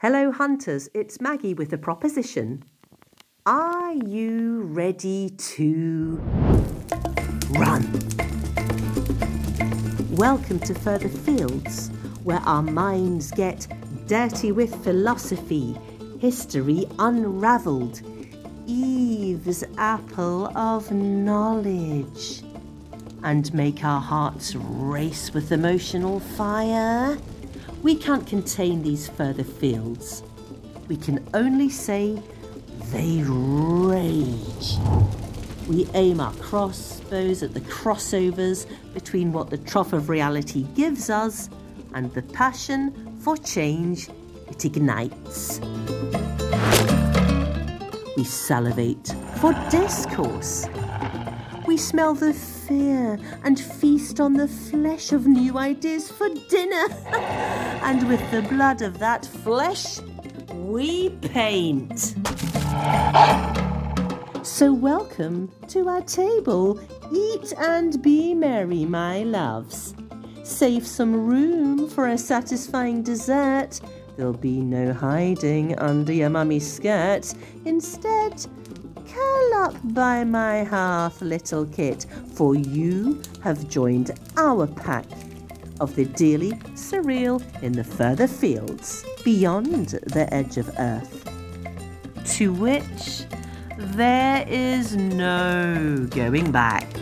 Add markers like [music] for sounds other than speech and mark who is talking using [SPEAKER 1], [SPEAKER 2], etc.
[SPEAKER 1] Hello, hunters. It's Maggie with a proposition. Are you ready to run? Welcome to Further Fields, where our minds get dirty with philosophy, history unravelled, Eve's apple of knowledge, and make our hearts race with emotional fire. We can't contain these further fields. We can only say they rage. We aim our crossbows at the crossovers between what the trough of reality gives us and the passion for change it ignites. We salivate for discourse. We smell the fear and feast on the flesh of new ideas for dinner. [laughs] and with the blood of that flesh, we paint. So, welcome to our table. Eat and be merry, my loves. Save some room for a satisfying dessert. There'll be no hiding under your mummy's skirt. Instead, curl up by my hearth, little kit, for you have joined our pack of the dearly surreal in the further fields beyond the edge of earth, to which there is no going back.